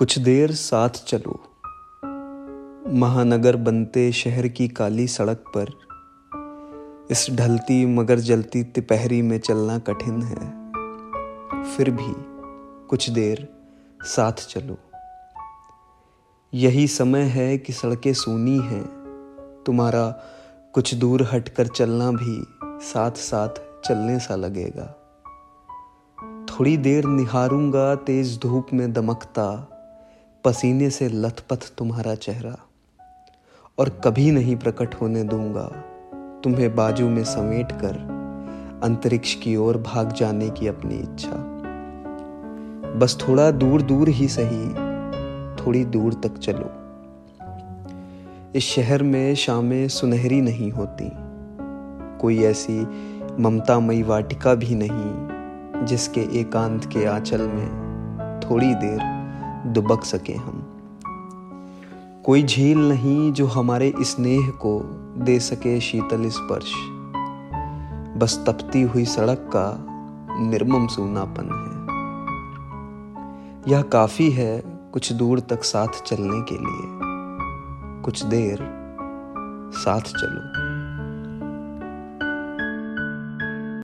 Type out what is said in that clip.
कुछ देर साथ चलो। महानगर बनते शहर की काली सड़क पर। इस ढलती मगर जलती तिपहरी में चलना कठिन है। फिर भी कुछ देर साथ चलो। यही समय है कि सड़कें सूनी हैं। तुम्हारा कुछ दूर हटकर चलना भी साथ साथ चलने सा लगेगा। थोड़ी देर निहारूँगा तेज धूप में दमकता। पसीने से लथपथ तुम्हारा चेहरा, और कभी नहीं प्रकट होने दूँगा तुम्हें बाजू में समेट कर अंतरिक्ष की ओर भाग जाने की अपनी इच्छा। बस थोड़ा दूर दूर ही सही, थोड़ी दूर तक चलो। इस शहर में शामें सुनहरी नहीं होती, कोई ऐसी ममतामयी वाटिका भी नहीं, जिसके एकांत के आंचल में थोड़ी देर दुबक सके हम। कोई झील नहीं जो हमारे स्नेह को दे सके शीतल स्पर्श। बस तपती हुई सड़क का निर्मम सूनापन है। यह काफ़ी है कुछ दूर तक साथ चलने के लिए। कुछ देर साथ चलो।